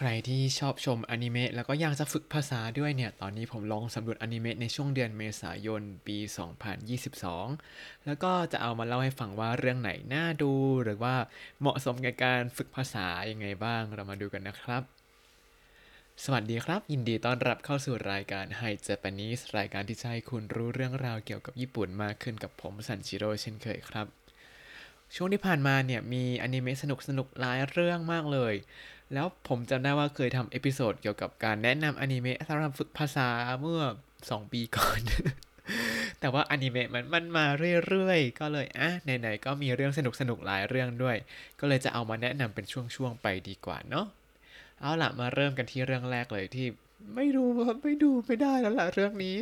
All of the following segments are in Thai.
ใครที่ชอบชมอนิเมะแล้วก็อยากจะฝึกภาษาด้วยเนี่ย ตอนนี้ผมลองสำรวจอนิเมะในช่วงเดือนเมษายนปี 2022 แล้วก็จะเอามาเล่าให้ฟังว่าเรื่องไหนน่าดูหรือว่าเหมาะสมกับการฝึกภาษายังไงบ้างเรามาดูกันนะครับ สวัสดีครับ ยินดีต้อนรับเข้าสู่รายการ Hi Japanese รายการที่จะให้คุณรู้เรื่องราวเกี่ยวกับญี่ปุ่นมากขึ้นกับผมสันชิโร่เช่นเคยครับ ช่วงที่ผ่านมาเนี่ยมีอนิเมะสนุกสนุกๆหลายเรื่องมากเลย แล้วผมจำได้ว่าเคยทำ episode เกี่ยวกับการแนะนำอนิเมะสำหรับฝึกภาษาเมื่อ 2 ปีก่อน แต่ว่าอนิเมะมันมันมาเรื่อยๆ ก็เลยอะไหนๆก็มีเรื่องสนุกสนุกๆหลายเรื่องด้วย ก็เลยจะเอามาแนะนำเป็นช่วงๆไปดีกว่าเนาะเอาล่ะมาเริ่มกันที่เรื่องแรกเลยที่ ไม่ดูครับไม่ดูไม่ได้แล้วล่ะเรื่องนี้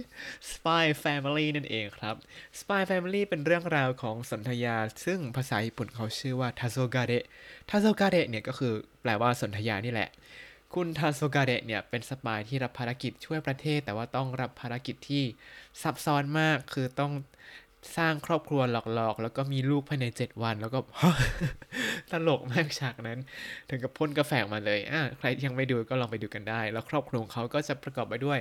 Spy Family นั่นเองครับ Spy Family เป็นเรื่องราวของสนธยา ซึ่งภาษาญี่ปุ่นเขาชื่อว่าทาโซกาเดะทาโซกาเดะเนี่ยก็คือแปลว่าสนธยานี่แหละ คุณทาโซกาเดะเนี่ยเป็นสปายที่รับภารกิจช่วยประเทศ แต่ว่าต้องรับภารกิจที่ซับซ้อนมากคือต้อง สร้างครอบครัวหลอกๆ แล้วก็มีลูกภายใน 7 วัน แล้วก็ตลกมากฉากนั้น ถึงกับพ่นกระแฝงมาเลยอะใครยังไม่ดูก็ลองไปดูกันได้ แล้วครอบครัวของเขาก็จะประกอบไปด้วย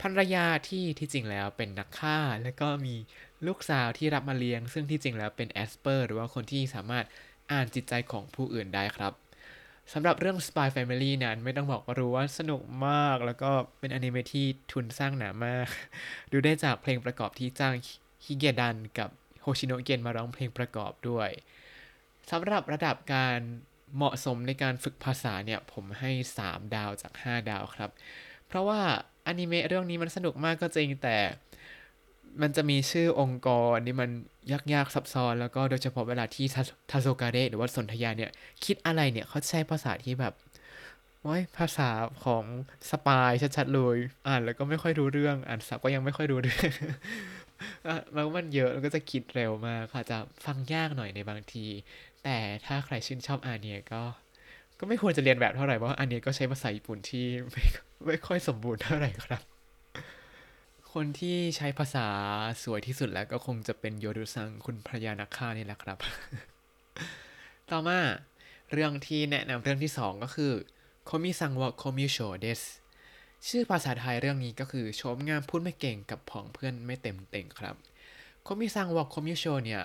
ภรรยาที่ที่จริงแล้วเป็นนักฆ่า แล้วก็มีลูกสาวที่รับมาเลี้ยง ซึ่งที่จริงแล้วเป็นแอสเปอร์หรือว่าคนที่สามารถอ่านจิตใจของผู้อื่นได้ครับสำหรับเรื่อง Spy Family นั้นไม่ต้องบอกว่ารู้ว่าสนุกมาก แล้วก็เป็นอนิเมะที่ทุนสร้างหนามาก ดูได้จากเพลงประกอบที่จ้าง ฮิเกดันกับโฮชิโนะเกนมาร้องเพลงประกอบด้วยสำหรับระดับการเหมาะสมในการฝึกภาษาเนี่ย ผมให้ 3 ดาวจาก 5 ดาวครับ เพราะว่าอนิเมะเรื่องนี้มันสนุกมากก็จริงแต่มันจะมีชื่อองค์กรที่มันยากๆซับซ้อน แล้วก็โดยเฉพาะเวลาที่ทาโซกาเดะหรือว่าสนธยาเนี่ย คิดอะไรเนี่ยเขาใช้ภาษาที่แบบโอ้ยภาษาของสปายชัดๆเลย อ่านแล้วก็ไม่ค่อยรู้เรื่อง อ่านสับก็ยังไม่ค่อยรู้เรื่อง แล้วมันเยอะแล้วก็จะคิดเร็วมากค่ะจะฟังยากหน่อยในบางที แต่ถ้าใครชื่นชอบอาเนียก็ ก็ไม่ควรจะเรียนแบบเท่าไหร่เพราะว่าอาเนียก็ใช้ภาษาญี่ปุ่นที่ไม่ไม่ค่อยสมบูรณ์เท่าไหร่ครับ คนที่ใช้ภาษาสวยที่สุดแล้วก็คงจะเป็นโยรุซังคุณพระยานักฆ่านี่แหละครับ ต่อมาเรื่องที่แนะนำเรื่องที่สองก็คือโคมิซังวะโคมิโชเดส ชื่อภาษาไทยเรื่องนี้ก็คือโฉมงามพูดไม่เก่งกับผองเพื่อนไม่เต็มเต็งครับ古見さんはコミュ症 เนี่ย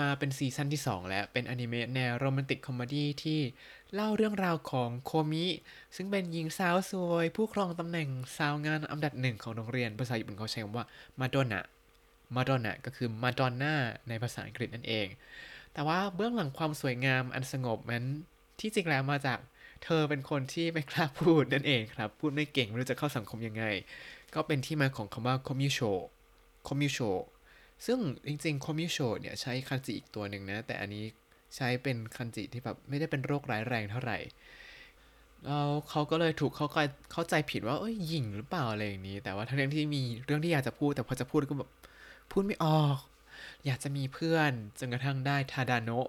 มาเป็นซีซั่นที่ 2 แล้ว เป็นอนิเมะแนว romantic comedy ที่เล่าเรื่องราวของโคมิ ซึ่งเป็นหญิงสาวสวย ผู้ครองตำแหน่งสาวงามอันดับหนึ่งของโรงเรียน ภาษาญี่ปุ่นเขาใช้คำว่าマドンナ マドンナ ก็คือ Madonna ในภาษาอังกฤษนั่นเอง แต่ว่าเบื้องหลังความสวยงามอันสงบนั้นที่จริงแล้วมาจาก เธอเป็นคนที่ไม่กล้าพูดนั่นเองครับ พูดไม่เก่งไม่รู้จะเข้าสังคมยังไง ก็เป็นที่มาของคำว่า コミュ症 コミュ症 ซึ่งจริงๆ コミュ障 เนี่ยใช้คันจิอีกตัวหนึ่งนะ แต่อันนี้ใช้เป็นคันจิที่แบบไม่ได้เป็นโรคร้ายแรงเท่าไหร่แล้วเขาก็เลยถูกเขาเข้าใจผิดว่าเอ้ยหยิ่งหรือเปล่าอะไรอย่างนี้ แต่ว่าทั้งที่มีเรื่องที่อยากจะพูด แต่พอจะพูดก็แบบพูดไม่ออก อยากจะมีเพื่อนจนกระทั่งได้ทาดาโนะ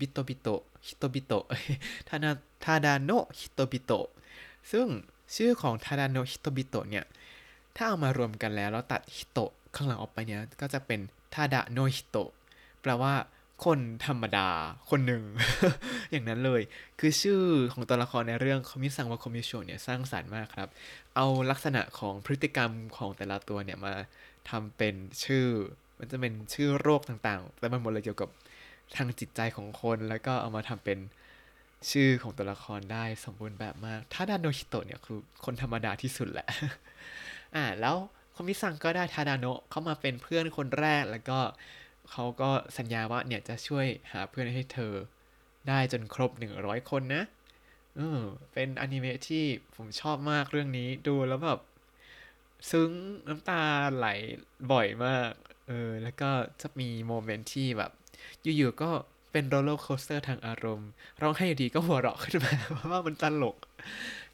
บิโตบิโตฮิโตบิโตทานาทาดาโนฮิโตบิโตซึ่งชื่อของทาดาโนฮิโตบิโตเนี่ย ถ้าเอามารวมกันแล้วแล้วตัดฮิโตข้างหลังออกไปเนี่ย ก็จะเป็นただの人 แปลว่าคนธรรมดาคนหนึ่ง อย่างนั้นเลย คือชื่อของตัวละครในเรื่อง古見さんはコミュ症 เนี่ยสร้างสรรค์มากครับ เอาลักษณะของพฤติกรรมของแต่ละตัวเนี่ยมาทำเป็นชื่อ มันจะเป็นชื่อโรคต่างๆ แต่มันหมดเลยเกี่ยวกับ ทางจิตใจของคนแล้วก็เอามาทำเป็นชื่อของตัวละครได้สมบูรณ์แบบมากถ้าดาโนฮิโตะเนี่ยคือคนธรรมดาที่สุดแหละ อ่า แล้วคอมิซังก็ได้ทาดาโนะเข้ามาเป็นเพื่อนคนแรก แล้วก็เขาก็สัญญาว่าเนี่ยจะช่วยหาเพื่อนให้เธอ ได้จนครบ 100 คนนะเออเป็นอนิเมะที่ผมชอบมากเรื่องนี้ดูแล้วแบบซึ้งน้ำตาไหลบ่อยมาก เออ แล้วก็จะมี moment ที่แบบ อยู่ๆก็เป็น roller coaster ทางอารมณ์ร้องไห้อยู่ดีก็หัวเราะขึ้นมาเพราะว่ามันตลก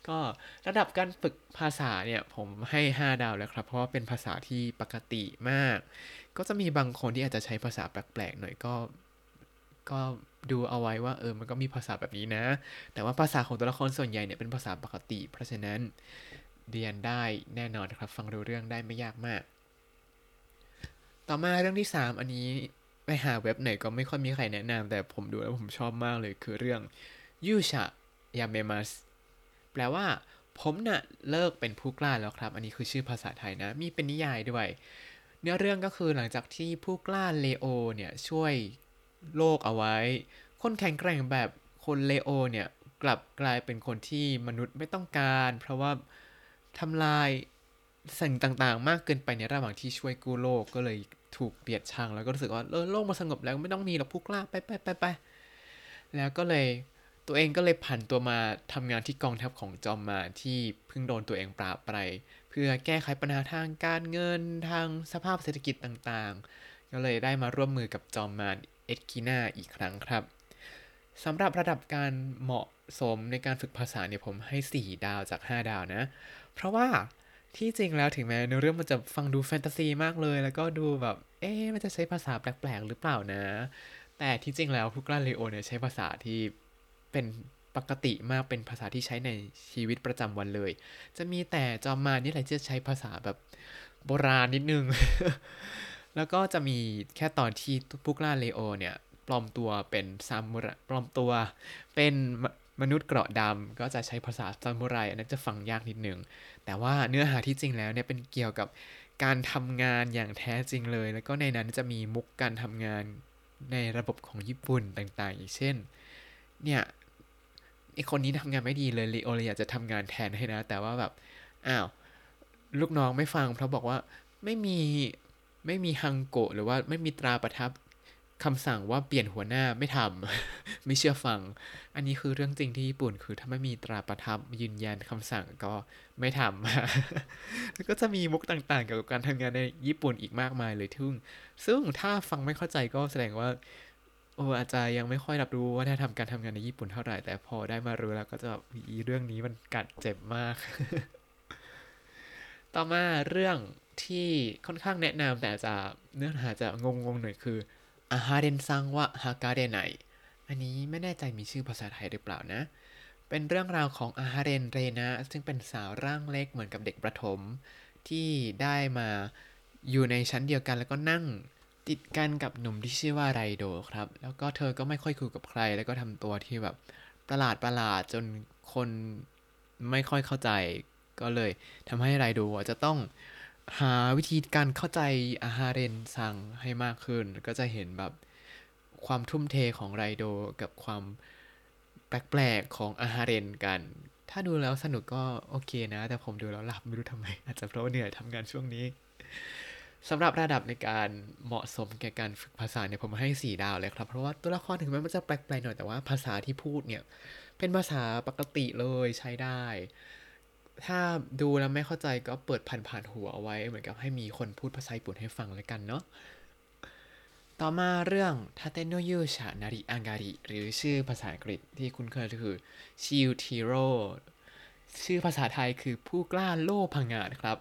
ก็ระดับการฝึกภาษาเนี่ย ผมให้ 5 ดาวแล้วครับ เพราะว่าเป็นภาษาที่ปกติมาก ก็จะมีบางคนที่อาจจะใช้ภาษาแปลกๆหน่อยก็ ก็ดูเอาไว้ว่าเออมันก็มีภาษาแบบนี้นะ แต่ว่าภาษาของตัวละครส่วนใหญ่เนี่ยเป็นภาษาปกติ เพราะฉะนั้นเรียนได้แน่นอนครับ ฟังรู้เรื่องได้ไม่ยากมาก ต่อมาเรื่องที่ 3 อันนี้ ไปหาเว็บไหนก็ไม่ค่อยมีใครแนะนำแต่ผมดูแล้วผมชอบมากเลยคือเรื่องยูชะยาเมมัสแปลว่าผมน่ะเลิกเป็นผู้กล้าแล้วครับ อันนี้คือชื่อภาษาไทยนะ มีเป็นนิยายด้วย เนื้อเรื่องก็คือหลังจากที่ผู้กล้าเลโอเนี่ยช่วยโลกเอาไว้ คนแข็งแกร่งแบบคนเลโอเนี่ยกลับกลายเป็นคนที่มนุษย์ไม่ต้องการ เพราะว่าทำลายสิ่งต่างๆ มากเกินไปในระหว่างที่ช่วยกู้โลกก็เลย ถูกเกลียดชังแล้วก็รู้สึกว่าเออโลกมันสงบแล้วไม่ต้องมีหรอกผู้กล้าไปไปไปไปแล้วก็เลยตัวเองก็เลยผันตัวมาทำงานที่กองทัพของจอมมาที่เพิ่งโดนตัวเองปราบไป เพื่อแก้ไขปัญหาทางการเงินทางสภาพเศรษฐกิจต่างๆ ก็เลยได้มาร่วมมือกับจอมมารเอ็ดกีนาอีกครั้งครับสำหรับระดับการเหมาะสมในการฝึกภาษาเนี่ยผมให้ 4 ดาวจาก 5 ดาวนะ เพราะว่า ที่จริงแล้วถึงแม้ในเรื่องมันจะฟังดูแฟนตาซีมากเลย แล้วก็ดูแบบ เอ๊ะมันจะใช้ภาษาแปลกๆหรือเปล่านะ แต่ที่จริงแล้วผู้กลาเลโอเนี่ยใช้ภาษาที่เป็นปกติมากเป็นภาษาที่ใช้ในชีวิตประจำวันเลย จะมีแต่จอมมานี่แหละจะใช้ภาษาแบบโบราณนิดนึง แล้วก็จะมีแค่ตอนที่ผู้กลาเลโอเนี่ยปลอมตัวเป็นซามูไรปลอมตัวเป็น มนุษย์เกราะดำก็จะใช้ภาษาซามูไรอันนั้นจะฟังยากนิดนึงแต่ว่าเนื้อหาที่จริงแล้วเนี่ยเป็นเกี่ยวกับการทำงานอย่างแท้จริงเลย แล้วก็ในนั้นจะมีมุกการทำงานในระบบของญี่ปุ่นต่างๆ อย่างเช่น เนี่ยไอคนนี้ทำงานไม่ดีเลยลีโอเลยอยากจะทำงานแทนให้นะ แต่ว่าแบบ อ้าว ลูกน้องไม่ฟังเพราะบอกว่าไม่มีไม่มีฮังโกะหรือว่าไม่มีตราประทับ คำสั่งว่าเปลี่ยนหัวหน้าไม่ทำ ไม่เชื่อฟัง อันนี้คือเรื่องจริงที่ญี่ปุ่นคือถ้าไม่มีตราประทับยืนยันคำสั่งก็ไม่ทำ แล้วก็จะมีมุกต่างๆเกี่ยวกับการทำงานในญี่ปุ่นอีกมากมายเลยทึ่ง ซึ่งถ้าฟังไม่เข้าใจก็แสดงว่าโอ้อาจจะยังไม่ค่อยรับรู้ว่าถ้าทำการทำงานในญี่ปุ่นเท่าไหร่ แต่พอได้มารู้แล้วก็จะแบบเรื่องนี้มันกัดเจ็บมาก ต่อมาเรื่องที่ค่อนข้างแนะนำแต่จะเนื้อหาจะงงๆหน่อยคือ อาฮาเรนซังวะฮากาเดไนอันนี้ไม่แน่ใจมีชื่อภาษาไทยหรือเปล่านะ เป็นเรื่องราวของอาฮาเรนเรนะซึ่งเป็นสาวร่างเล็กเหมือนกับเด็กประถม ที่ได้มาอยู่ในชั้นเดียวกันแล้วก็นั่งติดกันกับหนุ่มที่ชื่อว่าไรโดครับ แล้วก็เธอก็ไม่ค่อยคุยกับใคร แล้วก็ทำตัวที่แบบประหลาดประหลาดจนคนไม่ค่อยเข้าใจ ก็เลยทำให้ไรโดจะต้อง หาวิธีการเข้าใจอาฮาเรนซังให้มากขึ้น ก็จะเห็นแบบความทุ่มเทของไรโดกับความแปลกๆของอาฮาเรนกัน ถ้าดูแล้วสนุกก็โอเคนะ แต่ผมดูแล้วหลับไม่รู้ทำไม อาจจะเพราะว่าเหนื่อยทำงานช่วงนี้สำหรับระดับในการเหมาะสมแก่การฝึกภาษาเนี่ยผมให้ 4 ดาวเลยครับ เพราะว่าตัวละครถึงแม้มันจะแปลกๆหน่อยแต่ว่าภาษาที่พูดเนี่ย เป็นภาษาปกติเลยใช้ได้ ถ้าดูแล้วไม่เข้าใจก็เปิดผ่านๆหัวเอาไว้ เหมือนกับให้มีคนพูดภาษาญี่ปุ่นให้ฟังแล้วกันเนาะต่อมาเรื่องทาเตโนยูชานาริอังการิหรือชื่อภาษาอังกฤษที่คุณเคยคือชิวทีโร่ชื่อภาษาไทยคือผู้กล้าโล่พังงาดครับ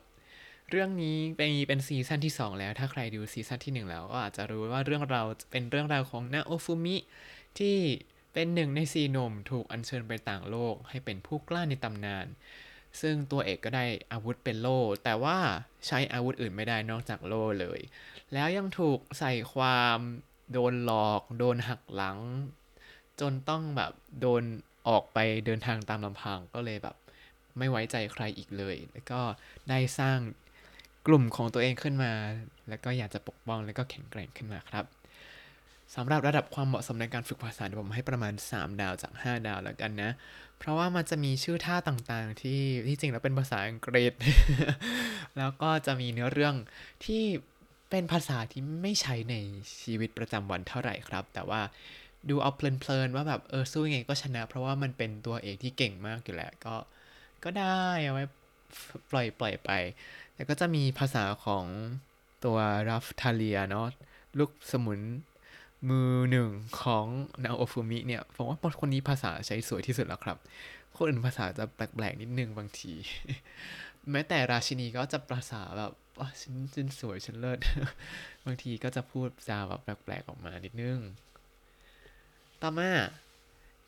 เรื่องนี้เป็นเป็นซีซั่นที่ 2 แล้ว ถ้าใครดูซีซั่นที่ 1 แล้วก็อาจจะรู้ว่าเรื่องเราเป็นเรื่องราวของนาโอฟุมิ ที่เป็นหนึ่งในซีนมถูกอัญเชิญไปต่างโลกให้เป็นผู้กล้าในตำนาน ซึ่งตัวเอกก็ได้อาวุธเป็นโล่ แต่ว่าใช้อาวุธอื่นไม่ได้นอกจากโล่เลย แล้วยังถูกใส่ความโดนหลอก โดนหักหลัง จนต้องแบบโดนออกไปเดินทางตามลำพังก็เลยแบบ ไม่ไว้ใจใครอีกเลย แล้วก็ได้สร้างกลุ่มของตัวเองขึ้นมา แล้วก็อยากจะปกป้องแล้วก็แข็งแกร่งขึ้นมาครับ สำหรับระดับความเหมาะสมในการฝึกภาษาผมให้ประมาณ 3 ดาวจาก 5 ดาวแล้วกันนะ เพราะว่ามันจะมีชื่อท่าต่างๆ ที่ที่จริงแล้วเป็นภาษาอังกฤษ แล้วก็จะมีเนื้อเรื่องที่เป็นภาษาที่ไม่ใช้ในชีวิตประจำวันเท่าไหร่ครับ แต่ว่าดูเอาเพลินๆว่าแบบเออสู้ยังไงก็ชนะ เพราะว่ามันเป็นตัวเอกที่เก่งมากอยู่แล้วก็ก็ได้เอาไว้ปล่อยปล่อยไป แต่ก็จะมีภาษาของตัวรัฟทาเลียเนาะลูกสมุน มือหนึ่งของนาโอฟูมิเนี่ยผมว่าคนนี้ภาษาใช้สวยที่สุดแล้วครับ คนอื่นภาษาจะแปลกๆนิดนึงบางที แม้แต่ราชินีก็จะภาษาแบบว่าฉันฉันสวยฉันเลิศ บางทีก็จะพูดจาแบบแปลกๆออกมานิดนึง ต่อมา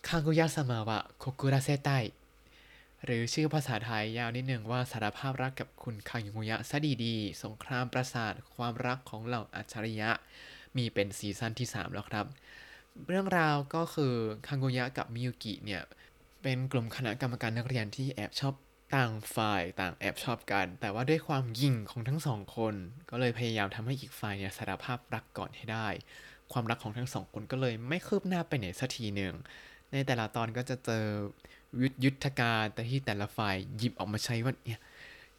คังกุยะสมาวะโคกุระเซไตหรือชื่อภาษาไทยยาวนิดหนึ่งว่าสารภาพรักกับคุณคังยุยะซะดีๆ สงครามประสาทความรักของเหล่าอัจฉริยะ มีเป็นซีซั่นที่ 3 แล้วครับ เรื่องราวก็คือคังโกยะกับมิยุกิเนี่ย เป็นกลุ่มคณะกรรมการนักเรียนที่แอบชอบต่างฝ่ายต่างแอบชอบกัน แต่ว่าด้วยความยิ่งของทั้งสองคน ก็เลยพยายามทำให้อีกฝ่ายเนี่ยสารภาพรักก่อนให้ได้ ความรักของทั้งสองคนก็เลยไม่คืบหน้าไปไหนสักทีหนึ่งในแต่ละตอนก็จะเจอยุทธยุทธการแต่ที่แต่ละฝ่ายหยิบออกมาใช้ว่าเนี่ย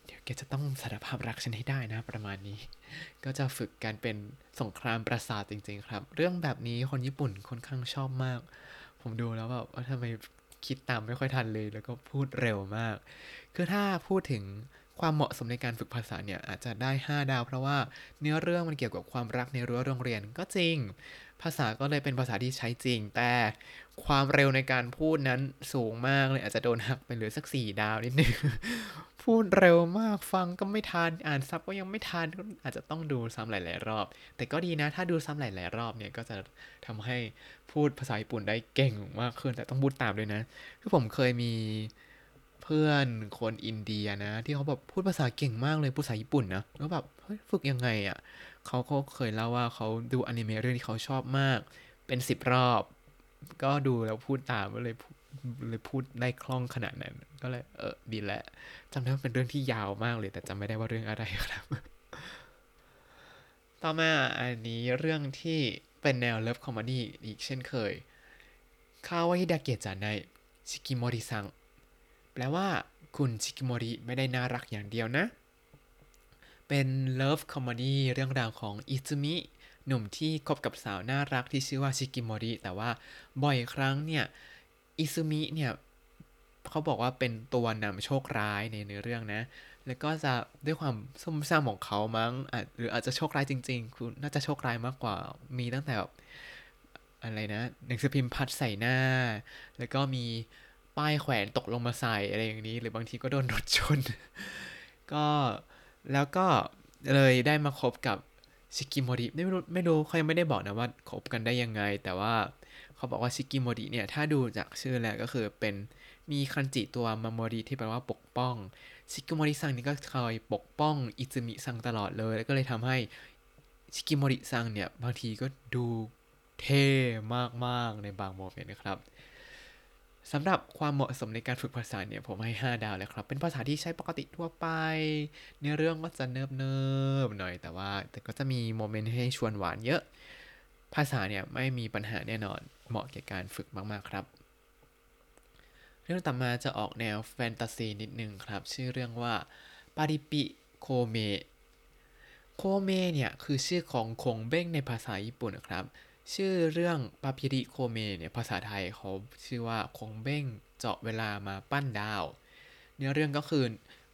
เดี๋ยวแกจะต้องสารภาพรักฉันให้ได้นะประมาณนี้ ก็จะฝึกการเป็นสงครามประสาทจริง ๆ ครับ เรื่องแบบนี้คนญี่ปุ่นค่อนข้างชอบมาก ผมดูแล้วแบบว่าทำไมคิดตามไม่ค่อยทันเลย แล้วก็พูดเร็วมาก คือถ้าพูดถึงความเหมาะสมในการฝึกภาษาเนี่ยอาจจะได้ 5 ดาว เพราะว่าเนื้อเรื่องมันเกี่ยวกับความรักในรั้วโรงเรียนก็จริง ภาษาก็เลยเป็นภาษาที่ใช้จริง แต่ความเร็วในการพูดนั้นสูงมากเลยอาจจะโดนหักไปเหลือสัก4ดาวนิดนึง พูดเร็วมากฟังก็ไม่ทันอ่านซับก็ยังไม่ทันก็อาจจะต้องดูซ้ำหลาย ๆ รอบ แต่ก็ดีนะถ้าดูซ้ำหลาย ๆ รอบเนี่ยก็จะทำให้พูดภาษาญี่ปุ่นได้เก่งมากขึ้นแต่ต้องพูดตามด้วยนะคือผมเคยมีเพื่อนคนอินเดียนะ ที่เขาแบบพูดภาษาเก่งมากเลยภาษาญี่ปุ่นนะแล้วแบบเฮ้ยฝึกยังไงอะ่ะ เขาก็เคยเล่าว่าเขาดูอนิเมะเรื่องที่เขาชอบมาก เป็นสิบรอบ ก็ดูแล้วพูดตามก็เลยพูดเลยพูดได้คล่องขนาดนั้น ก็เลยเออดีแหละจำได้ว่าเป็นเรื่องที่ยาวมากเลย แต่จำไม่ได้ว่าเรื่องอะไรครับ ต่อมาอันนี้เรื่องที่เป็นแนว love comedy อีกเช่นเคย可愛いだけじゃない式守さん แปลว่าคุณชิกิโมริไม่ได้น่ารักอย่างเดียวนะ เป็น love comedy เรื่องราวของอิซุมิหนุ่มที่คบกับสาวน่ารักที่ชื่อว่าชิกิโมริ แต่ว่าบ่อยครั้งเนี่ยอิซุมิเนี่ยเขาบอกว่าเป็นตัวนำโชคร้ายในเนื้อเรื่องนะ แล้วก็จะด้วยความซุ่มซ่ามของเขามั้งหรืออาจจะโชคร้ายจริงๆคือน่าจะโชคร้ายมากกว่า มีตั้งแต่แบบอะไรนะหนังสือพิมพ์พัดใส่หน้า แล้วก็มีป้ายแขวนตกลงมาใส่อะไรอย่างนี้ หรือบางทีก็โดนรถชน ก็ แล้วก็เลยได้มาคบกับชิกิโมริไม่รู้ไม่รู้เขายังไม่ได้บอกนะว่าคบกันได้ยังไง แต่ว่าเขาบอกว่าชิกิโมริเนี่ยถ้าดูจากชื่อแล้วก็คือเป็นมีคันจิตัวมาโมริที่แปลว่าปกป้องชิกิโมริซังนี่ก็คอยปกป้องอิซึมิซังตลอดเลย แล้วก็เลยทำให้ชิกิโมริซังเนี่ยบางทีก็ดูเท่มากๆในบาง moment นะครับ สำหรับความเหมาะสมในการฝึกภาษาเนี่ยผมให้ 5 ดาวเลยครับ เป็นภาษาที่ใช้ปกติทั่วไป เนื้อเรื่องก็จะเนิบเนิบหน่อย แต่ว่าแต่ก็จะมี moment ให้ชวนหวานเยอะ ภาษาเนี่ยไม่มีปัญหาแน่นอน เหมาะแก่การฝึกมาก ๆ ครับ เรื่องต่อมาจะออกแนวแฟนตาซีนิดนึงครับ ชื่อเรื่องว่าパリピ孔明 孔明 เนี่ยคือชื่อของคงเบ้งในภาษาญี่ปุ่นครับ ชื่อเรื่องパリピ孔明 เนี่ยภาษาไทยเขาชื่อว่าคงเบ้งเจาะเวลามาปั้นดาว เนื้อเรื่องก็คือ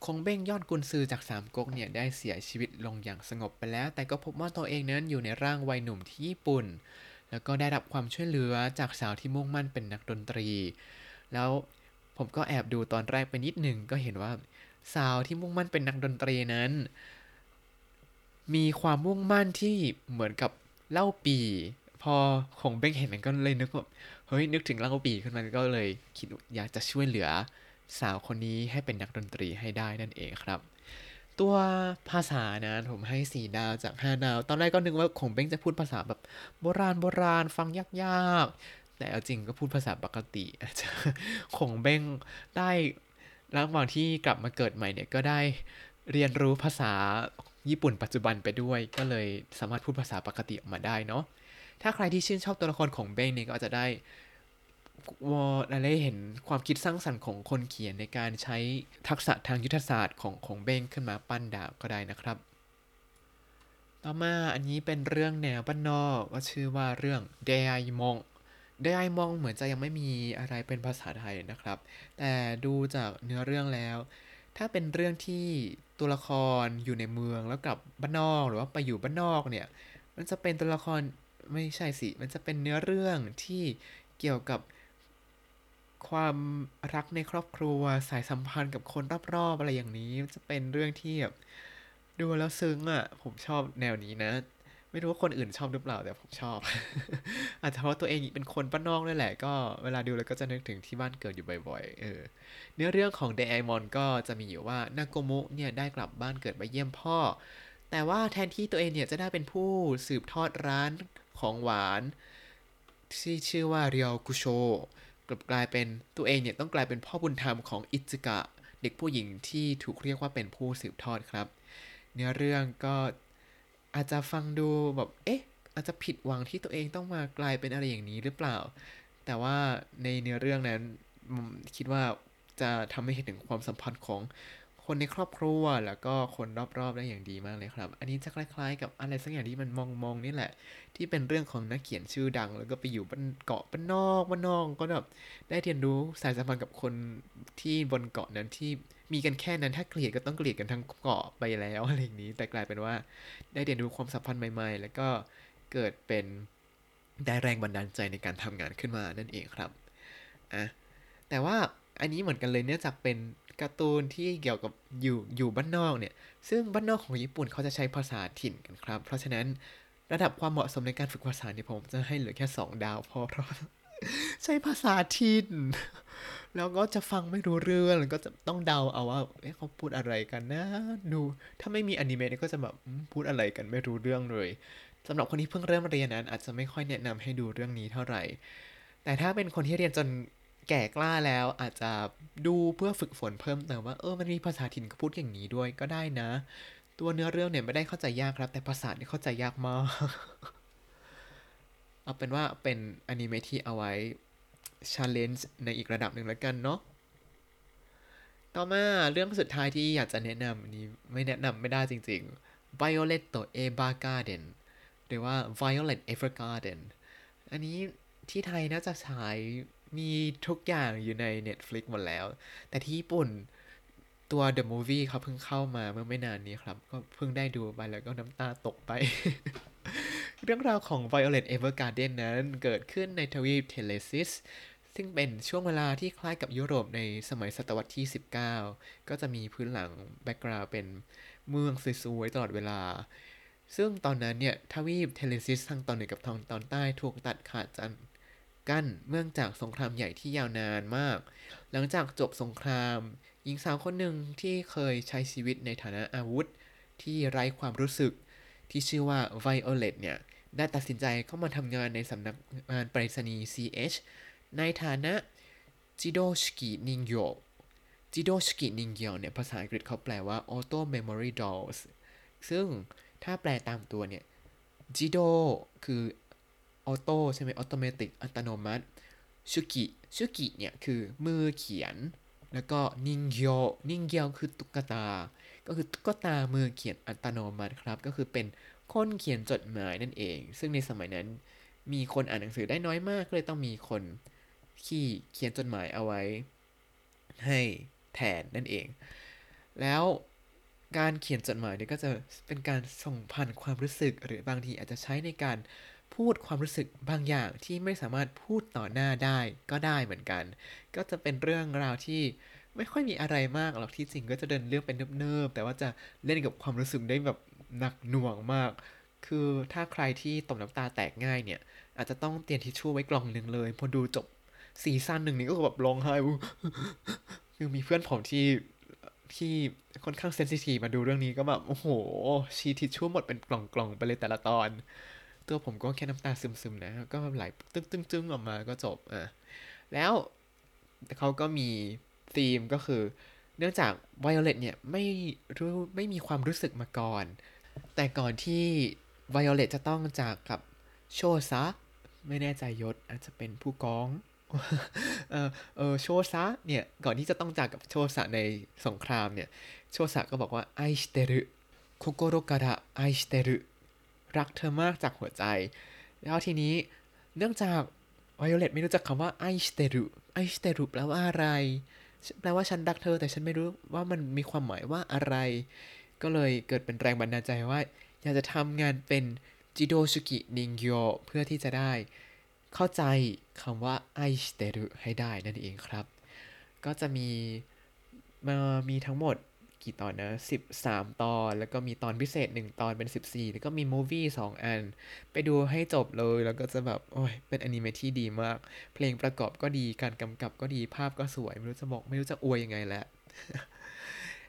คงเบ้งยอดกุนซือจากสามก๊กเนี่ยได้เสียชีวิตลงอย่างสงบไปแล้ว แต่ก็พบว่าตัวเองนั้นอยู่ในร่างวัยหนุ่มที่ญี่ปุ่น แล้วก็ได้รับความช่วยเหลือจากสาวที่มุ่งมั่นเป็นนักดนตรี แล้วผมก็แอบดูตอนแรกไปนิดหนึ่งก็เห็นว่าสาวที่มุ่งมั่นเป็นนักดนตรีนั้น มีความมุ่งมั่นที่เหมือนกับเล่าปี พอของเบ้งเห็นมันก็เลยนึกว่าเฮ้ยนึกถึงเล่าปีขึ้นมาก็เลยคิดอยากจะช่วยเหลือสาวคนนี้ให้เป็นนักดนตรีให้ได้นั่นเองครับ ตัวภาษานะผมให้สี่ดาวจากห้าดาว ตอนแรกก็นึกว่าของเบ้งจะพูดภาษาแบบโบราณโบราณฟังยากๆ แต่เอาจริงก็พูดภาษาปกติอาจจะของเบ้งได้ระหว่างที่กลับมาเกิดใหม่เนี่ยก็ได้เรียนรู้ภาษาญี่ปุ่นปัจจุบันไปด้วย ก็เลยสามารถพูดภาษาปกติออกมาได้เนาะ ถ้าใครที่ชื่นชอบตัวละครของเบ้งเนี่ยก็อาจจะได้วอได้เห็นความคิดสร้างสรรค์ของคนเขียนในการใช้ทักษะทางยุทธศาสตร์ของของเบ้งขึ้นมาปั้นดาบก็ได้นะครับ ต่อมาอันนี้เป็นเรื่องแนวบ้านนอกก็ชื่อว่าเรื่องเดไอมองเดไอมองเหมือนจะยังไม่มีอะไรเป็นภาษาไทยนะครับ แต่ดูจากเนื้อเรื่องแล้ว ถ้าเป็นเรื่องที่ตัวละครอยู่ในเมืองแล้วกลับบ้านนอกหรือว่าไปอยู่บ้านนอกเนี่ยมันจะเป็นตัวละคร ไม่ใช่สิ มันจะเป็นเนื้อเรื่องที่เกี่ยวกับความรักในครอบครัว สายสัมพันธ์กับคนรอบๆอะไรอย่างนี้ จะเป็นเรื่องที่แบบดูแล้วซึ้งอะ ผมชอบแนวนี้นะ ไม่รู้ว่าคนอื่นชอบหรือเปล่าแต่ผมชอบ อาจจะเพราะตัวเองเป็นคนป้านนอกนั่นแหละ ก็เวลาดูแล้วก็จะนึกถึงที่บ้านเกิดอยู่บ่อยๆ เออ เนื้อเรื่องของเดไอมอนก็จะมีอยู่ว่านาโกมุเนี่ยได้กลับบ้านเกิดมาเยี่ยมพ่อ แต่ว่าแทนที่ตัวเองเนี่ยจะได้เป็นผู้สืบทอดร้าน ของหวาน ที่ชื่อว่าเรียวกุโชกลับกลายเป็นตัวเองเนี่ยต้องกลายเป็นพ่อบุญธรรมของอิจิกะ เด็กผู้หญิงที่ถูกเรียกว่าเป็นผู้สืบทอดครับ เนื้อเรื่องก็อาจจะฟังดูแบบเอ๊ะอาจจะผิดหวังที่ตัวเองต้องมากลายเป็นอะไรอย่างนี้หรือเปล่า แต่ว่าในเนื้อเรื่องนั้นคิดว่าจะทำให้เห็นถึงความสัมพันธ์ของ คนในครอบครัวแล้วก็คนรอบๆได้อย่างดีมากเลยครับ อันนี้จะคล้ายๆ กับอะไรสักอย่างที่มันมองๆนี่แหละ ที่เป็นเรื่องของนักเขียนชื่อดัง แล้วก็ไปอยู่บนเกาะบ้านนอกบ้านนอกก็แบบได้เรียนรู้สายสัมพันธ์กับคนที่บนเกาะนั้นที่มีกันแค่นั้นถ้าเกลียดก็ต้องเกลียดกันทั้งเกาะไปแล้วอะไรอย่างนี้ แต่กลายเป็นว่าได้เรียนรู้ความสัมพันธ์ใหม่ ๆ แล้วก็เกิดเป็นได้แรงบันดาลใจในการทำงานขึ้นมานั่นเองครับอะแต่ว่าอันนี้เหมือนกันเลยเนื่องจากเป็น การ์ตูนที่เกี่ยวกับอยู่อยู่บ้านนอกเนี่ย ซึ่งบ้านนอกของญี่ปุ่นเขาจะใช้ภาษาถิ่นกันครับ เพราะฉะนั้นระดับความเหมาะสมในการฝึกภาษาเนี่ยผมจะให้เหลือแค่ 2 ดาวพอเพราะใช้ภาษาถิ่น แล้วก็จะฟังไม่รู้เรื่องแล้วก็จะต้องเดาเอาว่าเอ๊ะเขาพูดอะไรกันนะ ดู ถ้าไม่มีอนิเมะเนี่ยก็จะแบบพูดอะไรกันไม่รู้เรื่องเลยสำหรับคนที่เพิ่งเริ่มเรียนนั้น อาจจะไม่ค่อยแนะนำให้ดูเรื่องนี้เท่าไหร่ แต่ถ้าเป็นคนที่เรียนจน แก่กล้าแล้วอาจจะดูเพื่อฝึกฝนเพิ่มเติมว่าเออมันมีภาษาถิ่นเขาพูดอย่างนี้ด้วยก็ได้นะ ตัวเนื้อเรื่องเนี่ยไม่ได้เข้าใจยากครับ แต่ภาษาเนี่ยเข้าใจยากมากเอาเป็นว่าเป็นอนิเมะที่เอาไว้ challenge ในอีกระดับหนึ่งแล้วกันเนาะต่อมาเรื่องสุดท้ายที่อยากจะแนะนำอันนี้ไม่แนะนำไม่ได้จริงๆ Violet Evergarden หรือว่า Violet Evergarden อันนี้ที่ไทยน่าจะฉาย มีทุกอย่างอยู่ใน Netflix หมดแล้ว แต่ที่ญี่ปุ่นตัว The Movie เขาเพิ่งเข้ามาเมื่อไม่นานนี้ครับ ก็เพิ่งได้ดูไปแล้วก็น้ำตาตกไป เรื่องราวของ Violet Evergarden นั้นเกิดขึ้นในทวีปเทเลซิสซึ่งเป็นช่วงเวลาที่คล้ายกับยุโรปในสมัยศตวรรษที่ 19 ก็จะมีพื้นหลัง background เป็นเมืองสวยๆตลอดเวลา ซึ่งตอนนั้นเนี่ยทวีปเทเลซิสทางตอนเหนือกับทางตอนใต้ถูกตัดขาดจาก กั้นเนื่องจากสงครามใหญ่ที่ยาวนานมาก หลังจากจบสงคราม หญิงสาวคนหนึ่งที่เคยใช้ชีวิตในฐานะอาวุธ ที่ไร้ความรู้สึก ที่ชื่อว่าไวโอเลตเนี่ย ได้ตัดสินใจเข้ามาทำงานในสำนักงานไปรษณีย์ CH ในฐานะ自動手記人形 自動手記人形 เนี่ยภาษาอังกฤษเขาแปลว่า Auto Memory Dolls ซึ่งถ้าแปลตามตัวเนี่ย自動 คือ auto ใช่ไหม automatic อัตโนมัติ 手記 手記 เนี่ยคือมือเขียน แล้วก็人形 人形 คือตุ๊กตา ก็คือตุ๊กตามือเขียนอัตโนมัติครับ ก็คือเป็นคนเขียนจดหมายนั่นเอง ซึ่งในสมัยนั้นมีคนอ่านหนังสือได้น้อยมากก็เลยต้องมีคนที่เขียนจดหมายเอาไว้ ให้แทนนั่นเอง แล้วการเขียนจดหมายเนี่ยก็จะเป็นการส่งผ่านความรู้สึก หรือบางทีอาจจะใช้ในการ พูดความรู้สึกบางอย่างที่ไม่สามารถพูดต่อหน้าได้ก็ได้เหมือนกัน ก็จะเป็นเรื่องราวที่ไม่ค่อยมีอะไรมากหรอกที่จริงก็จะเดินเรื่องเป็นเนิบๆแต่ว่าจะเล่นกับความรู้สึกได้แบบหนักหน่วงมาก คือถ้าใครที่ตกน้ำตาแตกง่ายเนี่ย อาจจะต้องเตรียมทิชชู่ไว้กล่องหนึ่งเลย พอดูจบseason หนึ่งนี้ก็แบบร้องไห้คือมีเพื่อนผมที่ที่ค่อนข้าง sensitive มาดูเรื่องนี้ก็แบบโอ้โหชีทิชชู่หมดเป็นกล่องๆไปเลยแต่ละตอน ตัวผมก็แค่น้ำตาซึมๆนะก็ไหลตึ้งๆออกมาก็จบอะแล้วเขาก็มีธีมก็คือ เนื่องจากไวโอเลตเนี่ยไม่รู้ไม่มีความรู้สึกมาก่อน แต่ก่อนที่ไวโอเลตจะต้องจากกับโชซะไม่แน่ใจยศอาจจะเป็นผู้กองเออเออโชซะเนี่ยก่อนที่จะต้องจากกับโชซะในสงครามเนี่ยโชซะก็บอกว่าไอชเตรุโคโกโรการะไอชเตรุ รักเธอมากจากหัวใจ แล้วทีนี้เนื่องจากไวโอเลตไม่รู้จักคำว่าไอชิเตรุไอชิเตรุแปลว่าอะไร แปลว่าฉันรักเธอแต่ฉันไม่รู้ว่ามันมีความหมายว่าอะไร ก็เลยเกิดเป็นแรงบันดาลใจว่า อยากจะทำงานเป็นจิโดชุกินิงโยเพื่อที่จะได้ เข้าใจคำว่าไอชิเตรุให้ได้นั่นเองครับ ก็จะมีมามีทั้งหมด กี่ตอนนะ 13 ตอน แล้วก็มีตอนพิเศษ 1 ตอนเป็น 14 แล้วก็มีมูฟวี่2 อัน ไปดูให้จบเลย แล้วก็จะแบบ โอ้ย เป็นอนิเมะที่ดีมาก เพลงประกอบก็ดี การกำกับก็ดี ภาพก็สวย ไม่รู้จะบอกไม่รู้จะอวยยังไงแหละ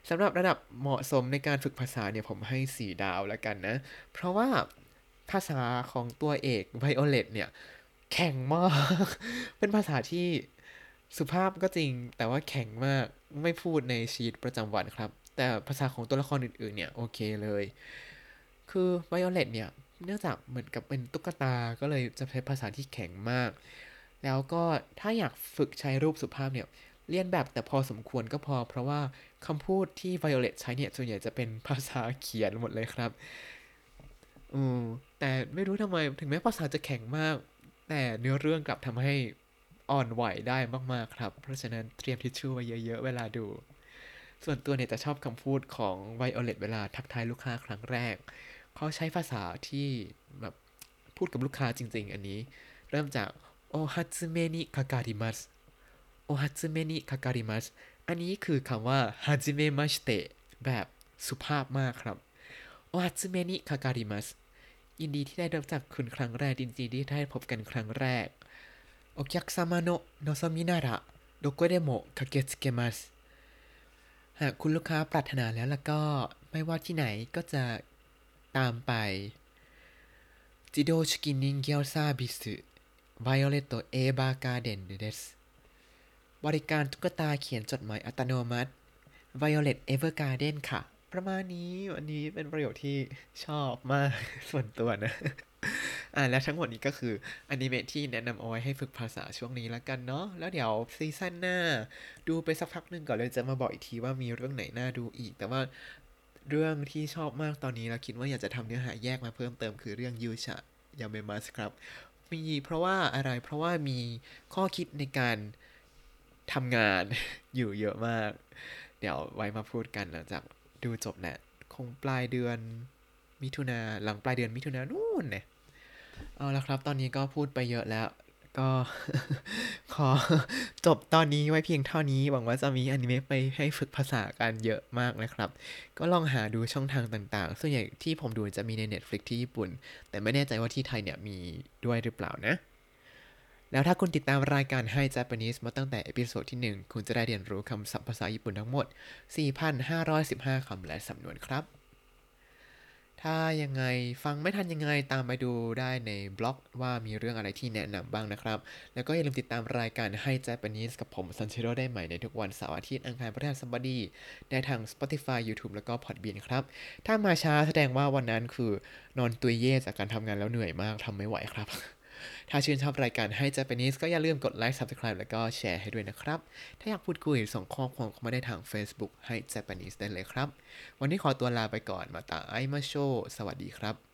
สำหรับระดับเหมาะสมในการฝึกภาษาเนี่ยผมให้ 4 ดาวแล้วกันนะ เพราะว่าภาษาของตัวเอกไวโอเลตเนี่ย แข็งมาก เป็นภาษาที่สุภาพก็จริงแต่ว่าแข็งมากไม่พูดในชีวิตประจำวันครับ แต่ภาษาของตัวละครอื่นๆเนี่ยโอเคเลย คือไวโอเลตเนี่ยเนื่องจากเหมือนกับเป็นตุ๊กตาก็เลยจะใช้ภาษาที่แข็งมาก แล้วก็ถ้าอยากฝึกใช้รูปสุภาพเนี่ยเรียนแบบแต่พอสมควรก็พอ เพราะว่าคำพูดที่ไวโอเลตใช้เนี่ยส่วนใหญ่จะเป็นภาษาเขียนหมดเลยครับอืมแต่ไม่รู้ทำไมถึงแม้ภาษาจะแข็งมาก แต่เนื้อเรื่องกลับทำให้อ่อนไหวได้มากๆครับ เพราะฉะนั้นเตรียมทิชชู่ไว้เยอะ ๆ เวลาดู ส่วนตัวเนี่ยจะชอบคำพูดของไวโอเลตเวลาทักทายลูกค้าครั้งแรก เขาใช้ภาษาที่แบบพูดกับลูกค้าจริง ๆ อันนี้ เริ่มจากお初にお目にかかります お初にお目にかかります อันนี้คือคำว่าはじめましてแบบสุภาพมากครับโอฮัตสึเมนิคาการิมัสยินดีที่ได้รับจากคุณครั้งแรกจริงๆที่ได้พบกันครั้งแรกお客様がお望みならどこでもか หากคุณลูกค้าปรารถนาแล้วล่ะก็ไม่ว่าที่ไหนก็จะตามไป自動手記人形サービス ヴァイオレット・エヴァーガーデンです บริการตุ๊กตาเขียนจดหมายอัตโนมัติ Violet Evergarden ค่ะ ประมาณนี้วันนี้เป็นประโยคที่ชอบมากส่วนตัวนะ อ่าและทั้งหมดนี้ก็คืออนิเมะที่แนะนำเอาไว้ให้ฝึกภาษาช่วงนี้แล้วกันเนาะแล้วเดี๋ยว season หน้า ดูไปสักพักหนึ่งก่อนเลยจะมาบอกอีกทีว่ามีเรื่องไหนน่าดูอีก แต่ว่าเรื่องที่ชอบมากตอนนี้เราคิดว่าอยากจะทำเนื้อหาแยกมาเพิ่มเติมคือเรื่องยูชะยาเมมัสครับมีเพราะว่าอะไรเพราะว่ามีข้อคิดในการทำงานอยู่เยอะมาก เดี๋ยวไว้มาพูดกันหลังจากดูจบแหละคงปลายเดือนมิถุนาหลังปลายเดือนมิถุนานู่นเนี่ย เอาละครับ ตอนนี้ก็พูดไปเยอะแล้ว ก็ขอจบตอนนี้ไว้เพียงเท่านี้ หวังว่าจะมีอนิเมะไปให้ฝึกภาษากันเยอะมากนะครับ ก็ลองหาดูช่องทางต่างๆ ส่วนใหญ่ที่ผมดูจะมีใน Netflix ที่ญี่ปุ่น แต่ไม่แน่ใจว่าที่ไทยเนี่ยมีด้วยหรือเปล่านะ แล้วถ้าคุณติดตามรายการให้ Japanese มาตั้งแต่ episode ที่ 1 คุณจะได้เรียนรู้คำศัพท์ภาษาญี่ปุ่นทั้งหมด 4,515คำและสำนวนครับ ถ้ายังไงฟังไม่ทันยังไงตามไปดูได้ในบล็อกว่ามีเรื่องอะไรที่แนะนำบ้างนะครับ แล้วก็อย่าลืมติดตามรายการให้ Japanese กับผมซันเชโรได้ใหม่ในทุกวันเสาร์อาทิตย์อังคารพฤหัสบดีได้ทาง Spotify YouTube แล้วก็ Podbean ครับ ถ้ามาช้าแสดงว่าวันนั้นคือนอนตุยเย่จากการทำงานแล้วเหนื่อยมากทำไม่ไหวครับ ถ้าชื่นชอบรายการให้เจแปนิสก็อย่าลืมกดไลค์ Subscribe แล้วก็แชร์ให้ด้วยนะครับ ถ้าอยากพูดคุยส่งข้อความเข้ามาได้ทาง Facebook ให้เจแปนิสได้เลยครับ วันนี้ขอตัวลาไปก่อนมาตาไอมาโช สวัสดีครับ